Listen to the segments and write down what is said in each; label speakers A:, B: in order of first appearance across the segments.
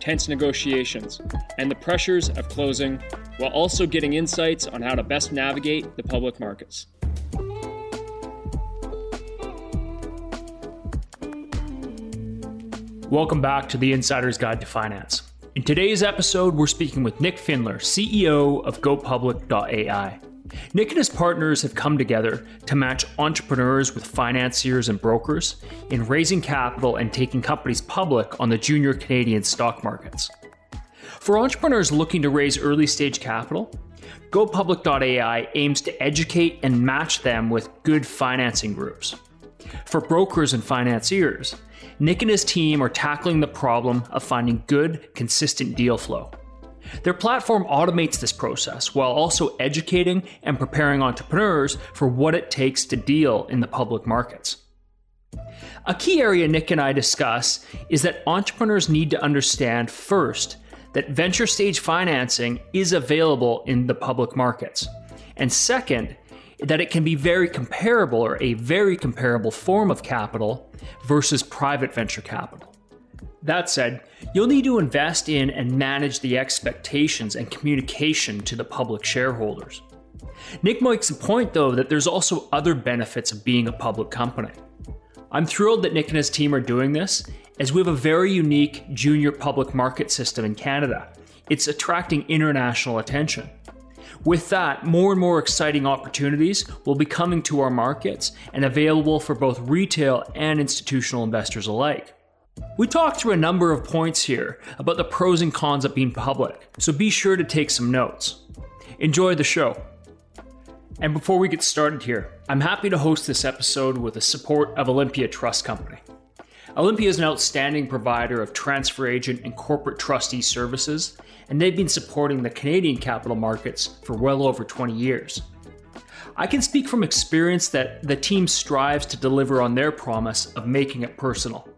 A: tense negotiations, and the pressures of closing, while also getting insights on how to best navigate the public markets. Welcome back to the Insider's Guide to Finance. In today's episode, we're speaking with Nick Findler, CEO of GoPublic.ai. Nick and his partners have come together to match entrepreneurs with financiers and brokers in raising capital and taking companies public on the junior Canadian stock markets. For entrepreneurs looking to raise early stage capital, GoPublic.ai aims to educate and match them with good financing groups. For brokers and financiers, Nick and his team are tackling the problem of finding good, consistent deal flow. Their platform automates this process while also educating and preparing entrepreneurs for what it takes to deal in the public markets. A key area Nick and I discuss is that entrepreneurs need to understand first that venture stage financing is available in the public markets. And second, that it can be very comparable or a very comparable form of capital versus private venture capital. That said, you'll need to invest in and manage the expectations and communication to the public shareholders. Nick makes a point, though, that there's also other benefits of being a public company. I'm thrilled that Nick and his team are doing this, as we have a very unique junior public market system in Canada. It's attracting international attention. With that, more and more exciting opportunities will be coming to our markets and available for both retail and institutional investors alike. We talked through a number of points here about the pros and cons of being public, so be sure to take some notes. Enjoy the show. And before we get started here, I'm happy to host this episode with the support of Olympia Trust Company. Olympia is an outstanding provider of transfer agent and corporate trustee services, and they've been supporting the Canadian capital markets for well over 20 years. I can speak from experience that the team strives to deliver on their promise of making it personal.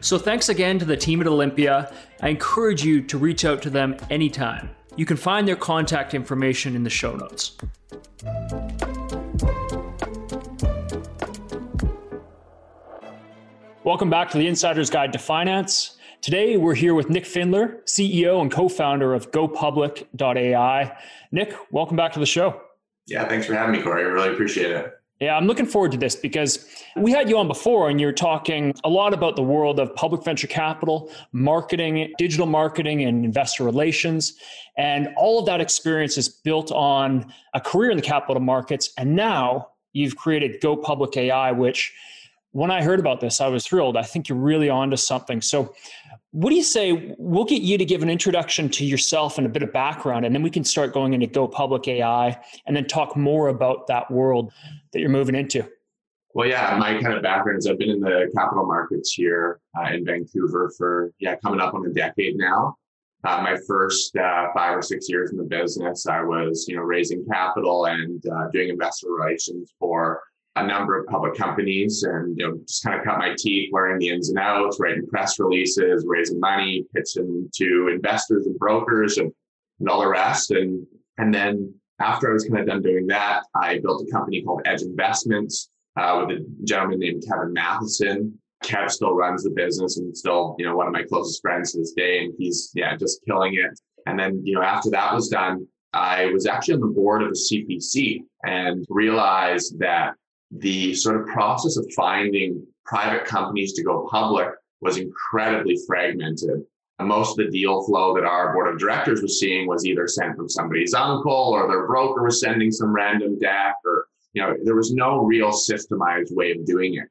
A: So thanks again to the team at Olympia. I encourage you to reach out to them anytime. You can find their contact information in the show notes. Welcome back to the Insider's Guide to Finance. Today, we're here with Nick Findler, CEO and co founder of GoPublic.ai. Nick, welcome back to the show.
B: Yeah, thanks for having me, Cory. I really appreciate it.
A: Yeah, I'm looking forward to this because we had you on before and you're talking a lot about the world of public venture capital, marketing, digital marketing, and investor relations. And all of that experience is built on a career in the capital markets. And now you've created Go Public AI, which when I heard about this, I was thrilled. I think you're really onto something. So, what do you say? We'll get you to give an introduction to yourself and a bit of background, and then we can start going into Go Public AI and then talk more about that world that you're moving into.
B: Well, yeah, my kind of background is I've been in the capital markets here uh, in Vancouver for, yeah, coming up on a decade now. Uh, my first uh, five or six years in the business, I was, you know, raising capital and uh, doing investor relations for a number of public companies and you know just kind of cut my teeth learning the ins and outs writing press releases raising money pitching to investors and brokers and, and all the rest. And and then after i was kind of done doing that i built a company called edge investments uh, with a gentleman named kevin matheson. Kev still runs the business and still you know one of my closest friends to this day and he's yeah just killing it. And then you know after that was done I was actually on the board of the CPC and realized that the sort of process of finding private companies to go public was incredibly fragmented. And most of the deal flow that our board of directors was seeing was either sent from somebody's uncle or their broker was sending some random deck or, you know, there was no real systemized way of doing it.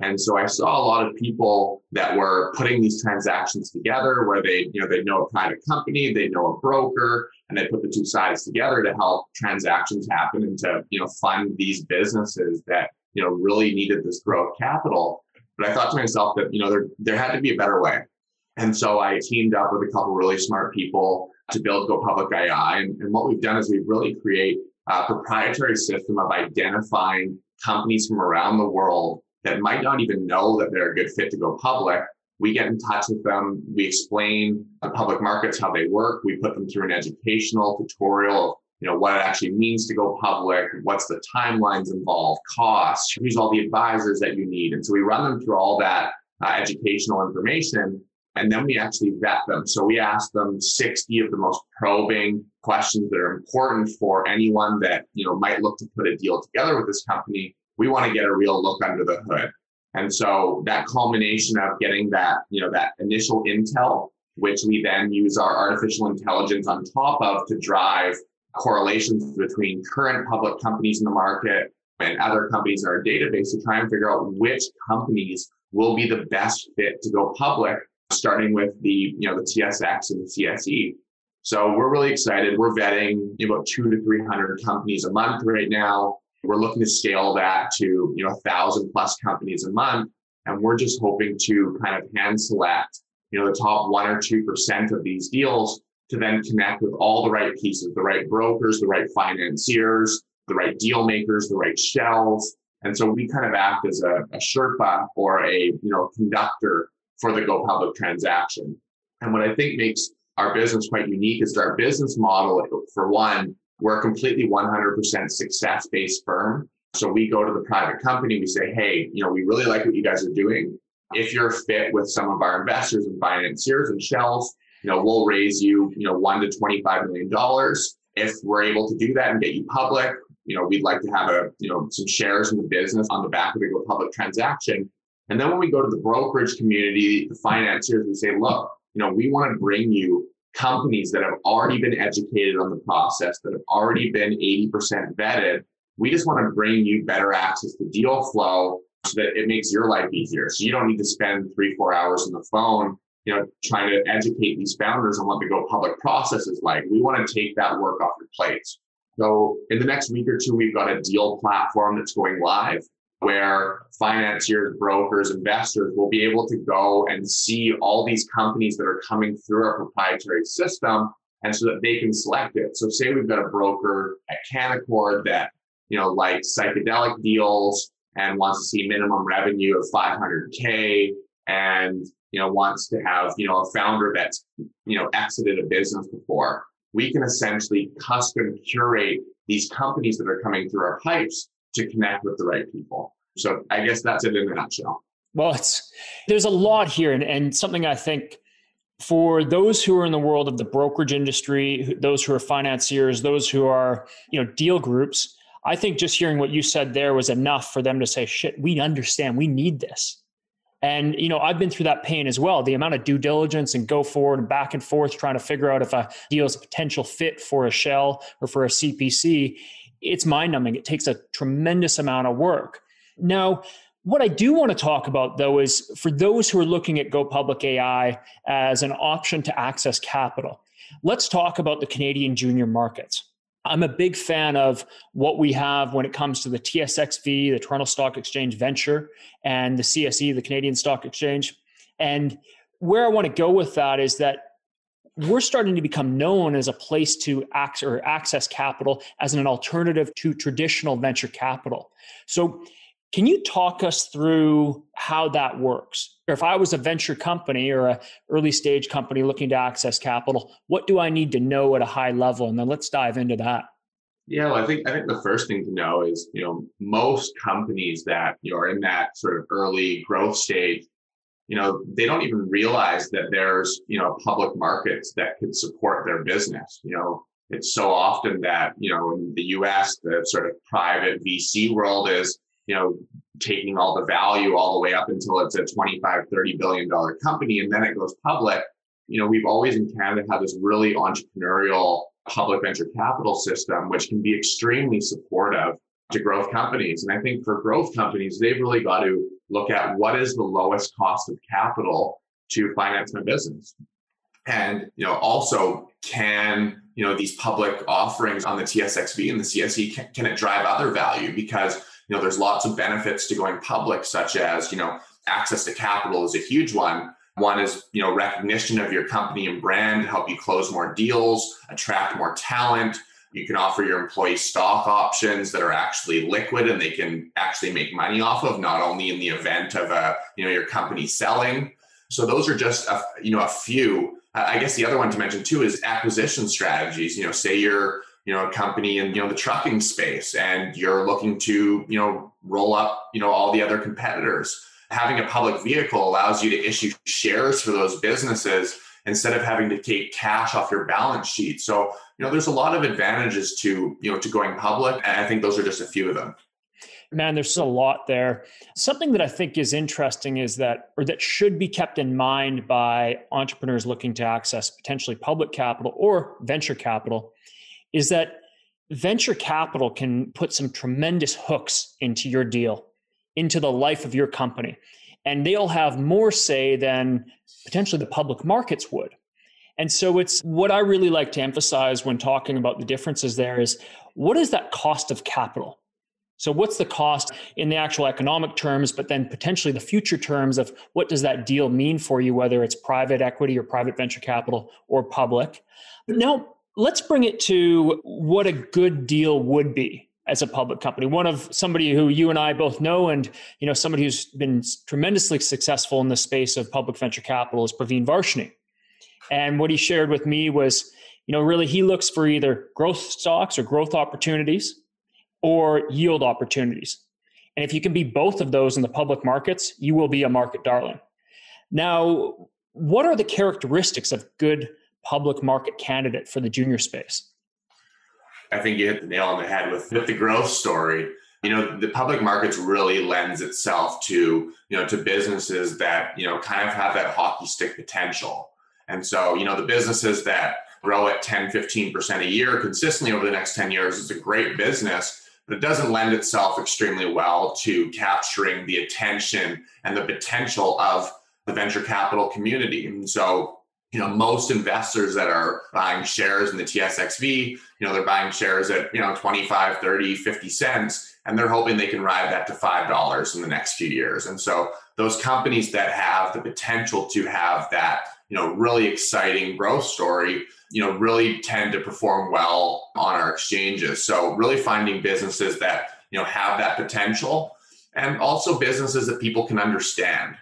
B: And so I saw a lot of people that were putting these transactions together where they, you know, they know a private company, they know a broker, and they put the two sides together to help transactions happen and to, you know, fund these businesses that, you know, really needed this growth capital. But I thought to myself that, you know, there there had to be a better way. And so I teamed up with a couple really smart people to build Go Public AI. And, and what we've done is we've really create a proprietary system of identifying companies from around the world that might not even know that they're a good fit to go public. We get in touch with them. We explain the public markets, how they work. We put them through an educational tutorial of, you know, what it actually means to go public, what's the timelines involved, costs, who's all the advisors that you need. And so we run them through all that uh, educational information and then we actually vet them. So we ask them 60 of the most probing questions that are important for anyone that, you know, might look to put a deal together with this company. We want to get a real look under the hood. And so that culmination of getting that, you know, that initial intel, which we then use our artificial intelligence on top of to drive correlations between current public companies in the market and other companies in our database to try and figure out which companies will be the best fit to go public starting with the you know the TSX and the CSE. So we're really excited. We're vetting about two to three hundred companies a month right now. We're looking to scale that to you know a thousand plus companies a month, and we're just hoping to kind of hand select you know the top one or two percent of these deals to then connect with all the right pieces, the right brokers, the right financiers, the right deal makers, the right shells. And so we kind of act as a, a Sherpa or a you know conductor for the go public transaction. And what I think makes our business quite unique is our business model, for one, we're a completely 100% success based firm. So we go to the private company, we say, hey, you know, we really like what you guys are doing. If you're fit with some of our investors and financiers and shells, you know, we'll raise you, you know, one to $25 million. If we're able to do that and get you public, you know, we'd like to have a, you know, some shares in the business on the back of go public transaction. And then when we go to the brokerage community, the financiers, we say, look, you know, we want to bring you companies that have already been educated on the process, that have already been 80% vetted. We just want to bring you better access to deal flow so that it makes your life easier. So you don't need to spend three, four hours on the phone, you know, trying to educate these founders on what the go public process is like. We want to take that work off your plates. So in the next week or two, we've got a deal platform that's going live where financiers, brokers, investors will be able to go and see all these companies that are coming through our proprietary system and so that they can select it. So say we've got a broker at Canaccord that, you know, likes psychedelic deals and wants to see minimum revenue of 500K and, you know, wants to have, you know, a founder that's, you know, exited a business before. We can essentially custom curate these companies that are coming through our pipes to connect with the right people. So I guess that's it in a nutshell.
A: Well, it's there's a lot here, and, and something I think for those who are in the world of the brokerage industry, those who are financiers, those who are you know deal groups, I think just hearing what you said there was enough for them to say, "Shit, we understand. We need this." And you know, I've been through that pain as well. The amount of due diligence and go forward and back and forth trying to figure out if a deal is a potential fit for a shell or for a CPC it's mind numbing. It takes a tremendous amount of work. Now, what I do want to talk about though is for those who are looking at Go Public AI as an option to access capital, let's talk about the Canadian junior markets. I'm a big fan of what we have when it comes to the TSXV, the Toronto Stock Exchange Venture, and the CSE, the Canadian Stock Exchange. And where I want to go with that is that we're starting to become known as a place to access or access capital as an alternative to traditional venture capital. So, can you talk us through how that works? Or if I was a venture company or a early stage company looking to access capital, what do I need to know at a high level? And then let's dive into that.
B: Yeah, well, I think I think the first thing to know is, you know, most companies that you know, are in that sort of early growth stage you know they don't even realize that there's you know public markets that could support their business. You know it's so often that you know in the us the sort of private vc world is you know taking all the value all the way up until it's a 25 30 billion dollar company and then it goes public. You know we've always in canada had this really entrepreneurial public venture capital system which can be extremely supportive to growth companies. And i think for growth companies they've really got to look at what is the lowest cost of capital to finance my business. And you know, also can you know these public offerings on the TSXV and the CSE can, can it drive other value because you know there's lots of benefits to going public, such as you know access to capital is a huge one. One is, you know, recognition of your company and brand help you close more deals, attract more talent. You can offer your employees stock options that are actually liquid and they can actually make money off of, not only in the event of a, you know, your company selling. So those are just a, you know a few. I guess the other one to mention too is acquisition strategies. You know, say you're you know a company in you know the trucking space and you're looking to you know roll up you know all the other competitors having a public vehicle allows you to issue shares for those businesses instead of having to take cash off your balance sheet. So you know there's a lot of advantages to you know to going public and i think those are just a few of them.
A: Man there's a lot there. Something that i think is interesting is that or that should be kept in mind by entrepreneurs looking to access potentially public capital or venture capital is that venture capital can put some tremendous hooks into your deal, into the life of your company. And they'll have more say than potentially the public markets would. And so it's what I really like to emphasize when talking about the differences there is what is that cost of capital? So what's the cost in the actual economic terms, but then potentially the future terms of what does that deal mean for you, whether it's private equity or private venture capital or public? Now let's bring it to what a good deal would be as a public company. One of somebody who you and I both know, and you know, somebody who's been tremendously successful in the space of public venture capital is Praveen Varshney. And what he shared with me was, you know, really he looks for either growth stocks or growth opportunities or yield opportunities. And if you can be both of those in the public markets, you will be a market darling. Now, what are the characteristics of good public market candidate for the junior space?
B: I think you hit the nail on the head with, with the growth story. You know, the public markets really lends itself to, you know, to businesses that, you know, kind of have that hockey stick potential. And so, you know, the businesses that grow at 10, 15% a year consistently over the next 10 years is a great business, but it doesn't lend itself extremely well to capturing the attention and the potential of the venture capital community. And so you know most investors that are buying shares in the tsxv you know they're buying shares at you know 25 30 50 cents and they're hoping they can ride that to five dollars in the next few years. And so those companies that have the potential to have that you know really exciting growth story you know really tend to perform well on our exchanges. So really finding businesses that you know have that potential and also businesses that people can understand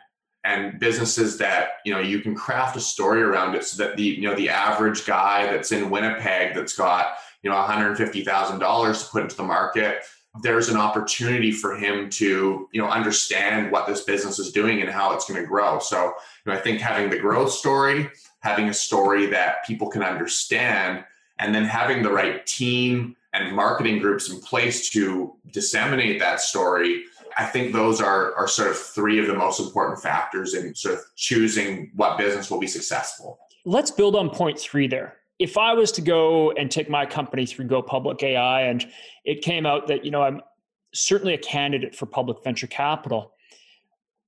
B: and businesses that you know you can craft a story around it so that the you know the average guy that's in Winnipeg that's got you know $150,000 to put into the market there's an opportunity for him to you know understand what this business is doing and how it's going to grow. So you know, I think having the growth story having a story that people can understand and then having the right team and marketing groups in place to disseminate that story I think those are, are sort of three of the most important factors in sort of choosing what business will be successful.
A: Let's build on point three there. If I was to go and take my company through Go Public AI and it came out that, you know, I'm certainly a candidate for public venture capital,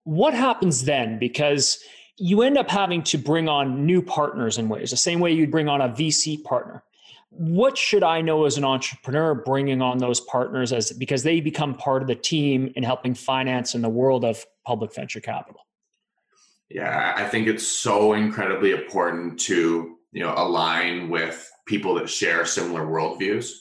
A: what happens then? Because you end up having to bring on new partners in ways, the same way you'd bring on a VC partner what should I know as an entrepreneur bringing on those partners as because they become part of the team in helping finance in the world of public venture capital?
B: Yeah, I think it's so incredibly important to you know align with people that share similar worldviews,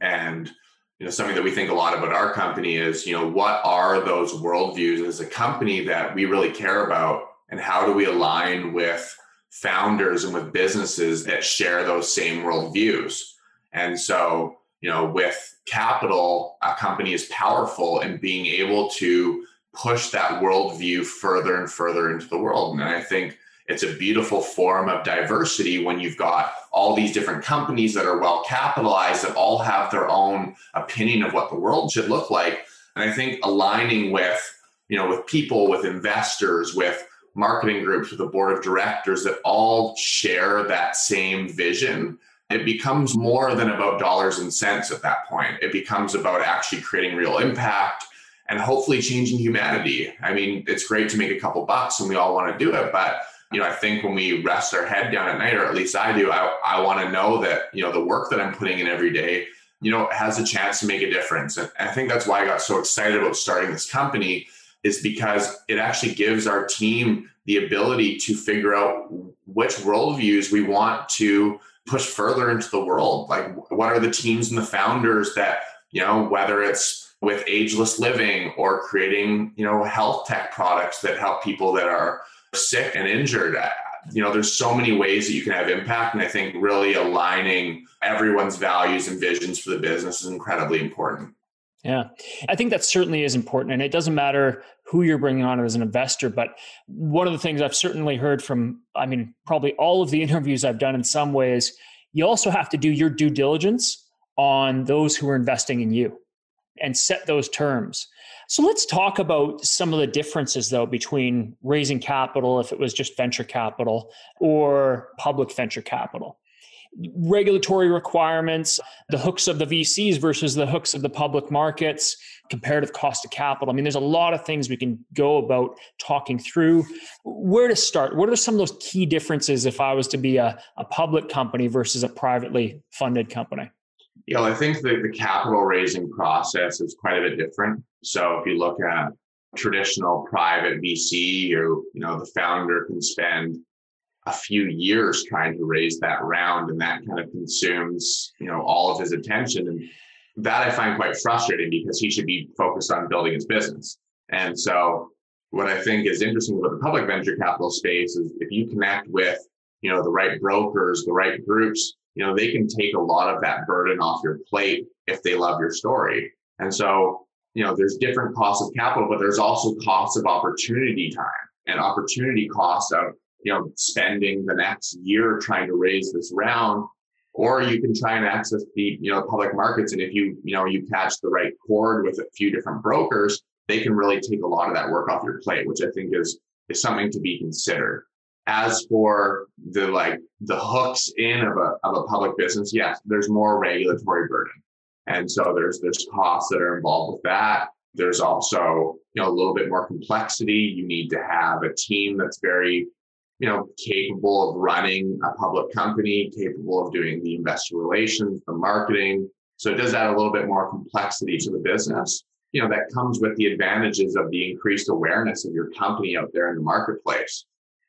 B: and you know something that we think a lot about our company is you know what are those worldviews as a company that we really care about, and how do we align with founders and with businesses that share those same worldviews. And so, you know, with capital, a company is powerful in being able to push that worldview further and further into the world. And I think it's a beautiful form of diversity when you've got all these different companies that are well capitalized that all have their own opinion of what the world should look like. And I think aligning with, you know, with people, with investors, with marketing groups with a board of directors that all share that same vision, it becomes more than about dollars and cents at that point. It becomes about actually creating real impact and hopefully changing humanity. I mean, it's great to make a couple bucks and we all want to do it, but you know, I think when we rest our head down at night, or at least I do, I, I want to know that, you know, the work that I'm putting in every day, you know, has a chance to make a difference. And I think that's why I got so excited about starting this company is because it actually gives our team the ability to figure out which worldviews we want to push further into the world. Like, what are the teams and the founders that, you know, whether it's with ageless living or creating, you know, health tech products that help people that are sick and injured. Uh, you know, there's so many ways that you can have impact. And I think really aligning everyone's values and visions for the business is incredibly important.
A: Yeah, I think that certainly is important. And it doesn't matter who you're bringing on as an investor. But one of the things I've certainly heard from, I mean, probably all of the interviews I've done in some ways, you also have to do your due diligence on those who are investing in you and set those terms. So let's talk about some of the differences, though, between raising capital, if it was just venture capital, or public venture capital regulatory requirements, the hooks of the VCs versus the hooks of the public markets, comparative cost of capital. I mean, there's a lot of things we can go about talking through. Where to start? What are some of those key differences if I was to be a, a public company versus a privately funded company?
B: Yeah, I think the, the capital raising process is quite a bit different. So if you look at traditional private VC, or you know, the founder can spend a few years trying to raise that round and that kind of consumes you know all of his attention. And that i find quite frustrating because he should be focused on building his business. And so what i think is interesting about the public venture capital space is if you connect with you know the right brokers the right groups you know they can take a lot of that burden off your plate if they love your story. And so you know there's different costs of capital but there's also costs of opportunity time and opportunity costs of you know, spending the next year trying to raise this round, or you can try and access the, you know, public markets. And if you, you know, you catch the right chord with a few different brokers, they can really take a lot of that work off your plate, which I think is is something to be considered. As for the like the hooks in of a of a public business, yes, there's more regulatory burden. And so there's there's costs that are involved with that. There's also, you know, a little bit more complexity. You need to have a team that's very you know, capable of running a public company, capable of doing the investor relations, the marketing. So it does add a little bit more complexity to the business. You know, that comes with the advantages of the increased awareness of your company out there in the marketplace.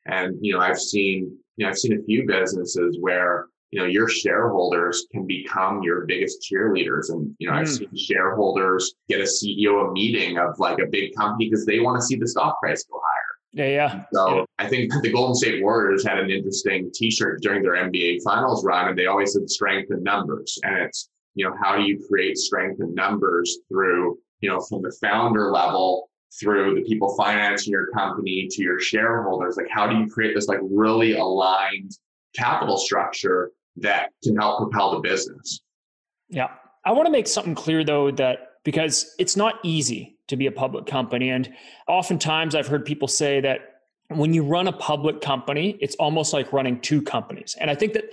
B: And, you know, I've seen, you know, I've seen a few businesses where, you know, your shareholders can become your biggest cheerleaders. And, you know, mm. I've seen shareholders get a CEO a meeting of like a big company because they want to see the stock price go higher.
A: Yeah, yeah.
B: So yeah. I think the Golden State Warriors had an interesting T-shirt during their NBA Finals run, and they always said strength in numbers. And it's you know how do you create strength in numbers through you know from the founder level through the people financing your company to your shareholders. Like how do you create this like really aligned capital structure that can help propel the business?
A: Yeah, I want to make something clear though that because it's not easy to be a public company. And oftentimes I've heard people say that when you run a public company, it's almost like running two companies. And I think that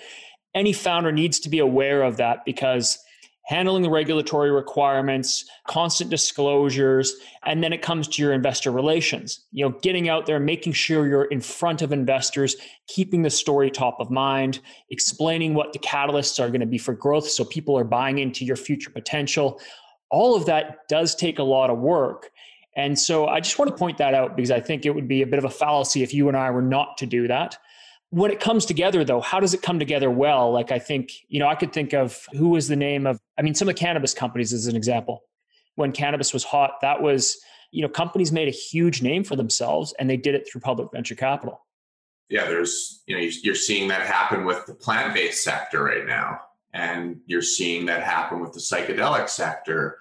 A: any founder needs to be aware of that because handling the regulatory requirements, constant disclosures, and then it comes to your investor relations. You know, getting out there, making sure you're in front of investors, keeping the story top of mind, explaining what the catalysts are going to be for growth so people are buying into your future potential all of that does take a lot of work. And so I just want to point that out because I think it would be a bit of a fallacy if you and I were not to do that. When it comes together, though, how does it come together well? Like, I think, you know, I could think of who was the name of, I mean, some of the cannabis companies as an example. When cannabis was hot, that was, you know, companies made a huge name for themselves and they did it through public venture capital.
B: Yeah, there's, you know, you're seeing that happen with the plant based sector right now and you're seeing that happen with the psychedelic sector.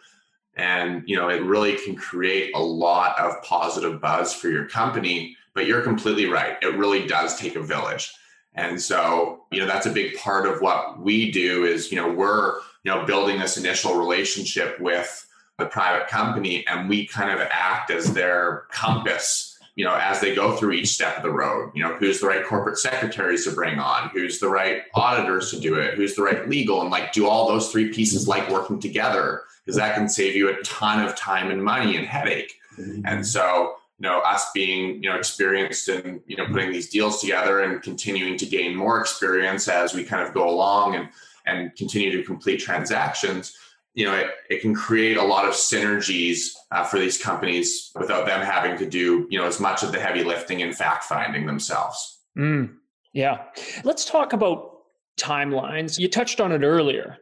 B: And you know it really can create a lot of positive buzz for your company but you're completely right. It really does take a village. And so you know that's a big part of what we do is you know we're you know building this initial relationship with the private company and we kind of act as their compass you know, as they go through each step of the road, you know, who's the right corporate secretaries to bring on, who's the right auditors to do it, who's the right legal, and like do all those three pieces like working together because that can save you a ton of time and money and headache. Mm-hmm. And so, you know, us being, you know, experienced in, you know, putting these deals together and continuing to gain more experience as we kind of go along and and continue to complete transactions, you know, it, it can create a lot of synergies uh, for these companies without them having to do, you know, as much of the heavy lifting and fact finding themselves.
A: Mm, yeah. Let's talk about timelines. You touched on it earlier.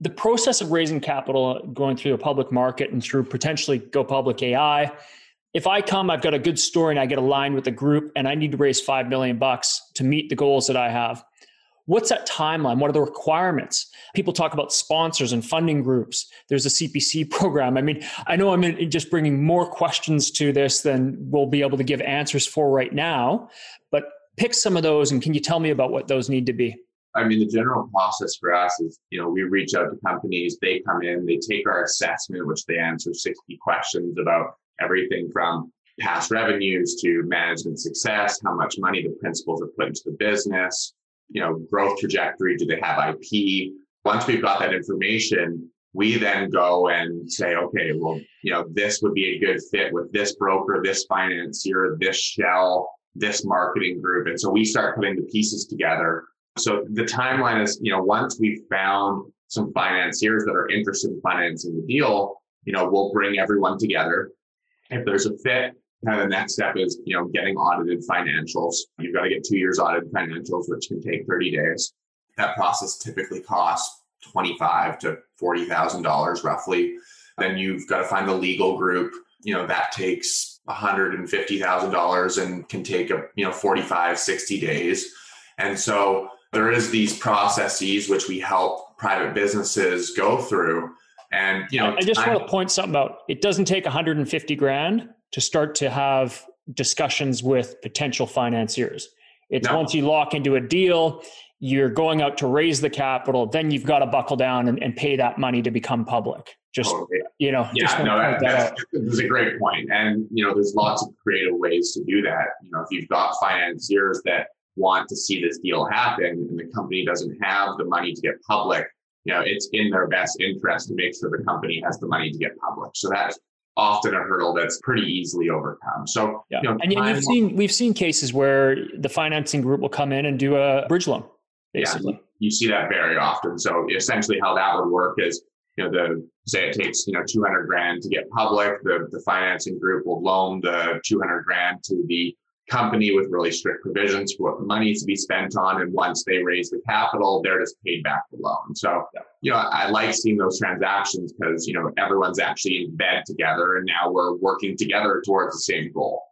A: The process of raising capital, going through a public market and through potentially go public AI. If I come, I've got a good story and I get aligned with the group and I need to raise 5 million bucks to meet the goals that I have What's that timeline? What are the requirements? People talk about sponsors and funding groups. There's a CPC program. I mean, I know I'm just bringing more questions to this than we'll be able to give answers for right now, but pick some of those and can you tell me about what those need to be?
B: I mean, the general process for us is, you know, we reach out to companies, they come in, they take our assessment, which they answer 60 questions about everything from past revenues to management success, how much money the principals have put into the business, you know, growth trajectory? Do they have IP? Once we've got that information, we then go and say, okay, well, you know, this would be a good fit with this broker, this financier, this shell, this marketing group. And so we start putting the pieces together. So the timeline is, you know, once we've found some financiers that are interested in financing the deal, you know, we'll bring everyone together. If there's a fit, kind of the next step is, you know, getting audited financials. You've got to get two years audited financials, which can take 30 days. That process typically costs 25 to $40,000 roughly. Then you've got to find the legal group. You know, that takes $150,000 and can take a, you know, 45, 60 days. And so there is these processes which we help private businesses go through. And you know,
A: I just want to point something out. It doesn't take 150 grand to start to have discussions with potential financiers. It's no. once you lock into a deal, you're going out to raise the capital, then you've got to buckle down and, and pay that money to become public. Just totally. you know,
B: yeah, no, that, that's, that's a great point. And you know, there's lots of creative ways to do that. You know, if you've got financiers that want to see this deal happen and the company doesn't have the money to get public, you know, it's in their best interest to make sure the company has the money to get public. So that's often a hurdle that's pretty easily overcome. So,
A: yeah. You know, and you've seen we've seen cases where the financing group will come in and do a bridge loan, basically. Yeah,
B: you see that very often. So, essentially, how that would work is, you know, the say it takes you know 200 grand to get public, the the financing group will loan the 200 grand to the company with really strict provisions for what money to be spent on. And once they raise the capital, they're just paid back the loan. So, you know, I like seeing those transactions because, you know, everyone's actually in bed together and now we're working together towards the same goal.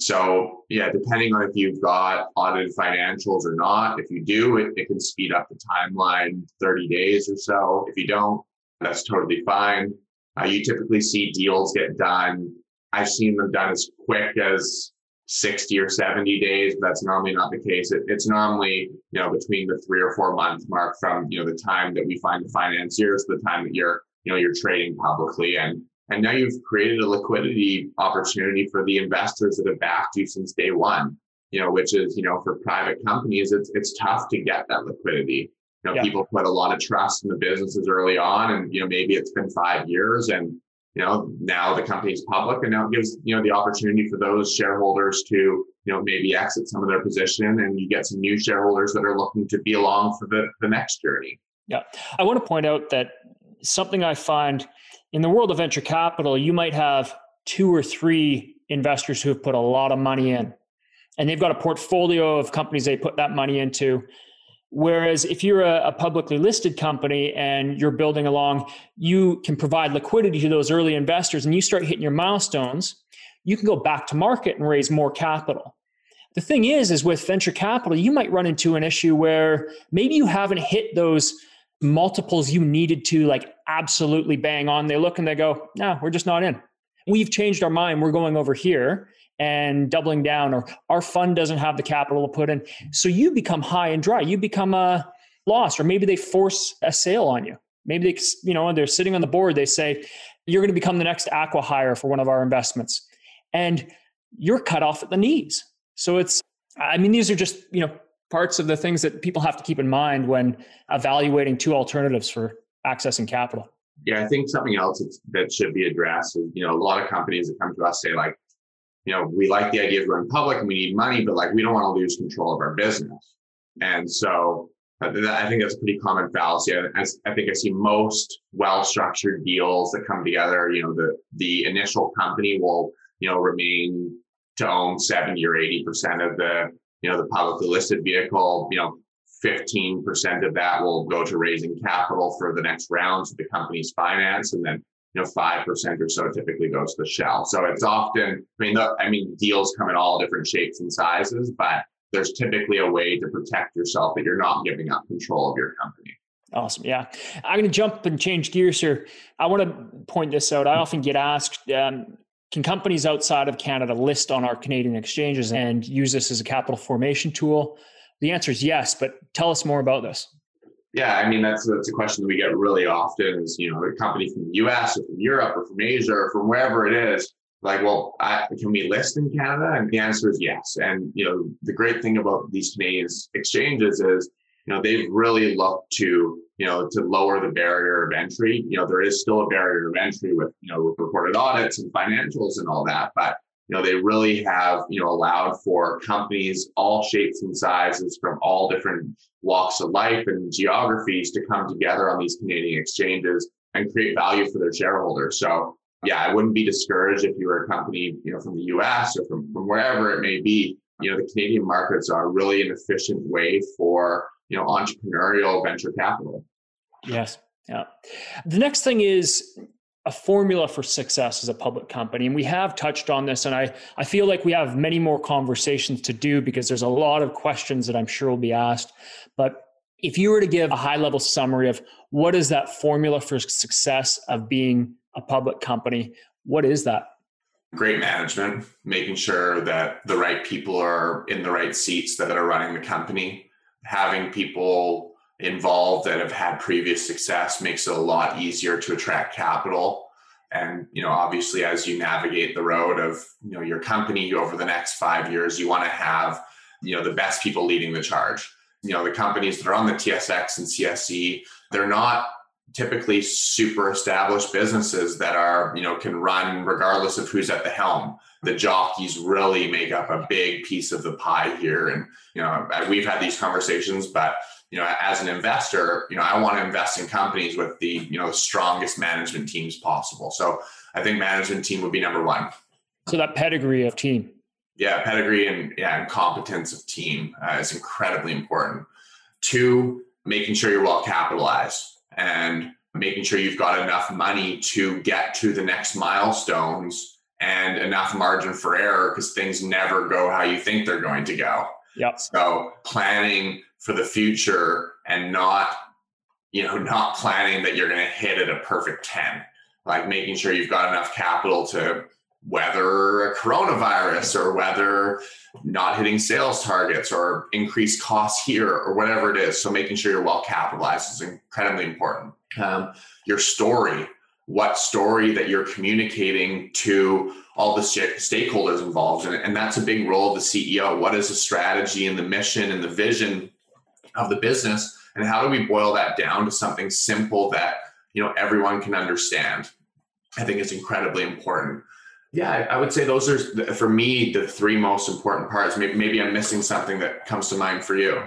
B: So, yeah, depending on if you've got audited financials or not, if you do, it, it can speed up the timeline 30 days or so. If you don't, that's totally fine. Uh, you typically see deals get done. I've seen them done as quick as 60 or 70 days. But that's normally not the case. It, it's normally, you know, between the three or four month mark from, you know, the time that we find the financiers, the time that you're, you know, you're trading publicly. And, and now you've created a liquidity opportunity for the investors that have backed you since day one, you know, which is, you know, for private companies, it's, it's tough to get that liquidity. You know, yeah. people put a lot of trust in the businesses early on and, you know, maybe it's been five years and, you know, now the company's public and now it gives, you know, the opportunity for those shareholders to, you know, maybe exit some of their position and you get some new shareholders that are looking to be along for the, the next journey.
A: Yeah. I want to point out that something I find in the world of venture capital, you might have two or three investors who have put a lot of money in and they've got a portfolio of companies they put that money into Whereas if you're a, a, publicly listed company and you're building along, you can provide liquidity to those early investors and you start hitting your milestones, you can go back to market and raise more capital. The thing is, is with venture capital, you might run into an issue where maybe you haven't hit those multiples you needed to like absolutely bang on. They look and they go, no, we're just not in. We've changed our mind. We're going over here and doubling down or our fund doesn't have the capital to put in. So you become high and dry. You become a loss or maybe they force a sale on you. Maybe they you know they're sitting on the board. They say you're going to become the next acqui-hire for one of our investments. And you're cut off at the knees. So it's i mean these are just you know parts of the things that people have to keep in mind when evaluating two alternatives for accessing capital.
B: Yeah i think something else that should be addressed is you know a lot of companies that come to us say like you know, we like the idea of going public and we need money, but like we don't want to lose control of our business. And so, uh, I think that's a pretty common fallacy. I, I think I see most well-structured deals that come together. You know, the the initial company will you know remain to own seventy or eighty percent of the you know the publicly listed vehicle. You know, fifteen percent of that will go to raising capital for the next rounds of the company's finance, and then you know five percent or so typically goes to the shell. So it's often. I mean, the, I mean, deals come in all different shapes and sizes, but there's typically a way to protect yourself that you're not giving up control of your company.
A: Awesome. Yeah. I'm going to jump and change gears here. I want to point this out. I often get asked um, can companies outside of Canada list on our Canadian exchanges and use this as a capital formation tool? The answer is yes, but tell us more about this.
B: Yeah, I mean that's that's a question that we get really often. Is you know a company from the U.S. or from Europe or from Asia or from wherever it is like, well, I, can we list in Canada? And the answer is yes. And you know, the great thing about these Canadian exchanges is, you know, they've really looked to, you know, to lower the barrier of entry. You know, there is still a barrier of entry with, you know, reported audits and financials and all that, but you know, they really have, you know, allowed for companies all shapes and sizes from all different walks of life and geographies to come together on these Canadian exchanges and create value for their shareholders. So yeah, I wouldn't be discouraged if you were a company, you know, from the US or from, from wherever it may be. You know, the Canadian markets are really an efficient way for, you know, entrepreneurial venture capital.
A: Yes. Yeah. The next thing is a formula for success as a public company. And we have touched on this, and I, I feel like we have many more conversations to do because there's a lot of questions that I'm sure will be asked. But if you were to give a high level summary of what is that formula for success of being a public company. What is that?
B: Great management, making sure that the right people are in the right seats that are running the company, having people involved that have had previous success makes it a lot easier to attract capital. And you know obviously as you navigate the road of you know your company over the next 5 years you want to have you know the best people leading the charge. You know the companies that are on the TSX and CSE they're not typically super established businesses that are you know can run regardless of who's at the helm. The jockeys really make up a big piece of the pie here. And you know we've had these conversations but you know as an investor you know i want to invest in companies with the you know strongest management teams possible so i think management team would be number one
A: so that pedigree of team
B: yeah pedigree and yeah and competence of team uh, is incredibly important two making sure you're well capitalized and making sure you've got enough money to get to the next milestones and enough margin for error because things never go how you think they're going to go.
A: Yep.
B: So planning for the future and not, you know, not planning that you're going to hit at a perfect 10, like making sure you've got enough capital to weather a coronavirus or whether not hitting sales targets or increased costs here or whatever it is. So making sure you're well capitalized is incredibly important. Um, your story, what story that you're communicating to all the stakeholders involved, and that's a big role of the CEO. What is the strategy and the mission and the vision of the business, and how do we boil that down to something simple that you know everyone can understand? I think is incredibly important. Yeah, I would say those are for me the three most important parts. Maybe, maybe I'm missing something that comes to mind for you.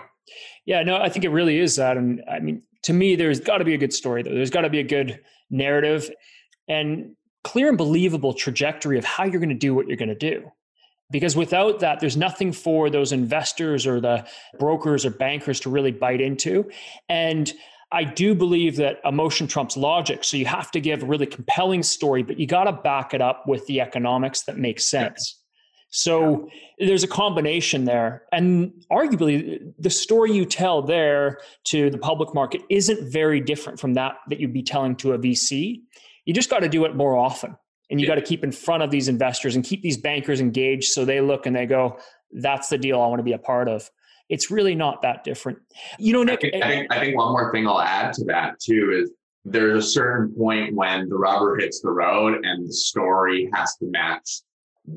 A: Yeah, no, I think it really is that. And I mean, to me, there's got to be a good story though. There's got to be a good narrative and clear and believable trajectory of how you're going to do what you're going to do. Because without that, there's nothing for those investors or the brokers or bankers to really bite into. And I do believe that emotion trumps logic. So you have to give a really compelling story, but you got to back it up with the economics that makes sense. So yeah. there's a combination there. And arguably, the story you tell there to the public market isn't very different from that that you'd be telling to a VC. You just got to do it more often. And you yeah. got to keep in front of these investors and keep these bankers engaged so they look and they go, that's the deal I want to be a part of it's really not that different. You know, Nick.
B: I think, I think, I think one more thing I'll add to that too is there's a certain point when the rubber hits the road and the story has to match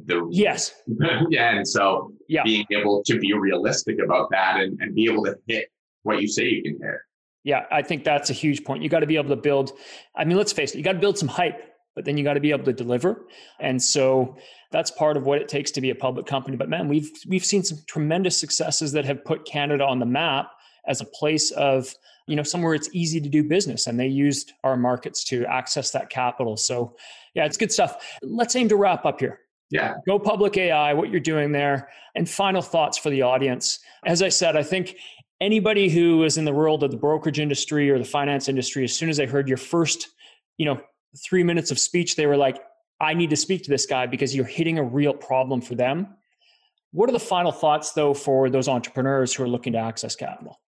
B: the
A: yes
B: yeah and so yeah. being able to be realistic about that and, and be able to hit what you say you can hit
A: yeah i think that's a huge point you got to be able to build i mean let's face it you got to build some hype but then you got to be able to deliver. And so that's part of what it takes to be a public company. But man, we've we've seen some tremendous successes that have put Canada on the map as a place of you know somewhere it's easy to do business and they used our markets to access that capital. So yeah it's good stuff. Let's aim to wrap up here.
B: Yeah.
A: Go public ai what you're doing there. And final thoughts for the audience. As i said i think anybody who is in the world of the brokerage industry or the finance industry as soon as they heard your first you know three minutes of speech they were like i need to speak to this guy because you're hitting a real problem for them. What are the final thoughts though for those entrepreneurs who are looking to access capital?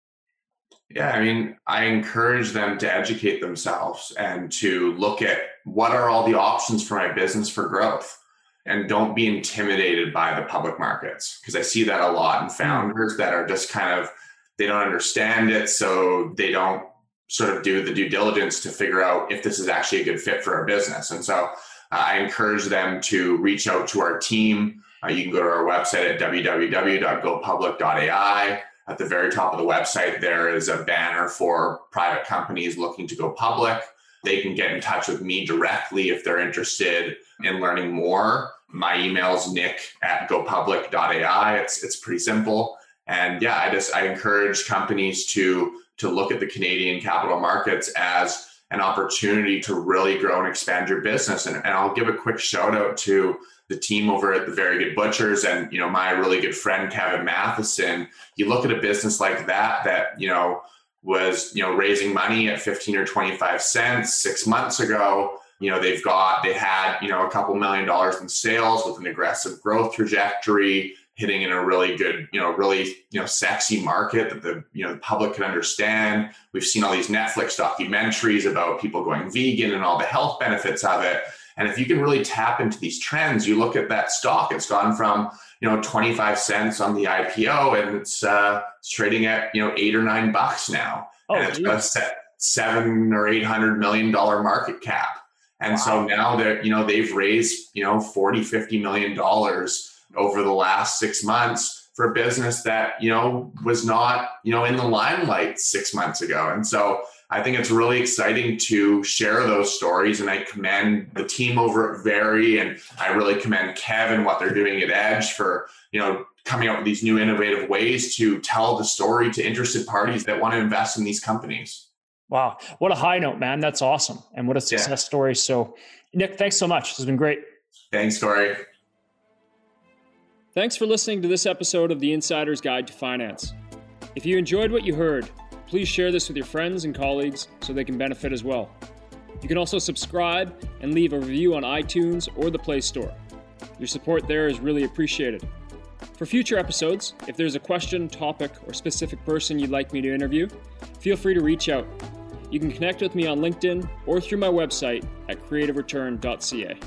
B: Yeah, I mean, I encourage them to educate themselves and to look at what are all the options for my business for growth. And don't be intimidated by the public markets because I see that a lot in hmm. founders that are just kind of they don't understand it so they don't sort of do the due diligence to figure out if this is actually a good fit for our business. And so uh, I encourage them to reach out to our team. Uh, you can go to our website at www.gopublic.ai at the very top of the website, there is a banner for private companies looking to go public. They can get in touch with me directly if they're interested in learning more. My email is nick at gopublic.ai. It's, it's pretty simple. And yeah, I just I encourage companies to to look at the Canadian capital markets as an opportunity to really grow and expand your business. And, and I'll give a quick shout out to the team over at the Very Good Butchers and you know my really good friend Kevin Matheson. You look at a business like that that you know was you know raising money at 15 or 25 cents six months ago you know they've got they had you know a couple million dollars in sales with an aggressive growth trajectory hitting in a really good you know really you know sexy market that the you know the public can understand we've seen all these netflix documentaries about people going vegan and all the health benefits of it and if you can really tap into these trends, you look at that stock, it's gone from, you know, 25 cents on the IPO and it's, uh, it's trading at, you know, eight or nine bucks now. Oh, and it's got a seven or eight hundred million dollar market cap. And wow. so now that, you know, they've raised, you know, 40, 50 million dollars over the last six months for a business that, you know, was not, you know, in the limelight six months ago. And so I think it's really exciting to share those stories. And I commend the team over at Very, and I really commend Kevin what they're doing at Edge for, you know, coming up with these new innovative ways to tell the story to interested parties that want to invest in these companies.
A: Wow. What a high note, man. That's awesome. And what a success yeah. story. So, Nick, thanks so much. This has been great.
B: Thanks, Cory.
A: Thanks for listening to this episode of The Insider's Guide to Finance. If you enjoyed what you heard, Please share this with your friends and colleagues so they can benefit as well. You can also subscribe and leave a review on iTunes or the Play Store. Your support there is really appreciated. For future episodes, if there's a question, topic, or specific person you'd like me to interview, feel free to reach out. You can connect with me on LinkedIn or through my website at creativereturn.ca.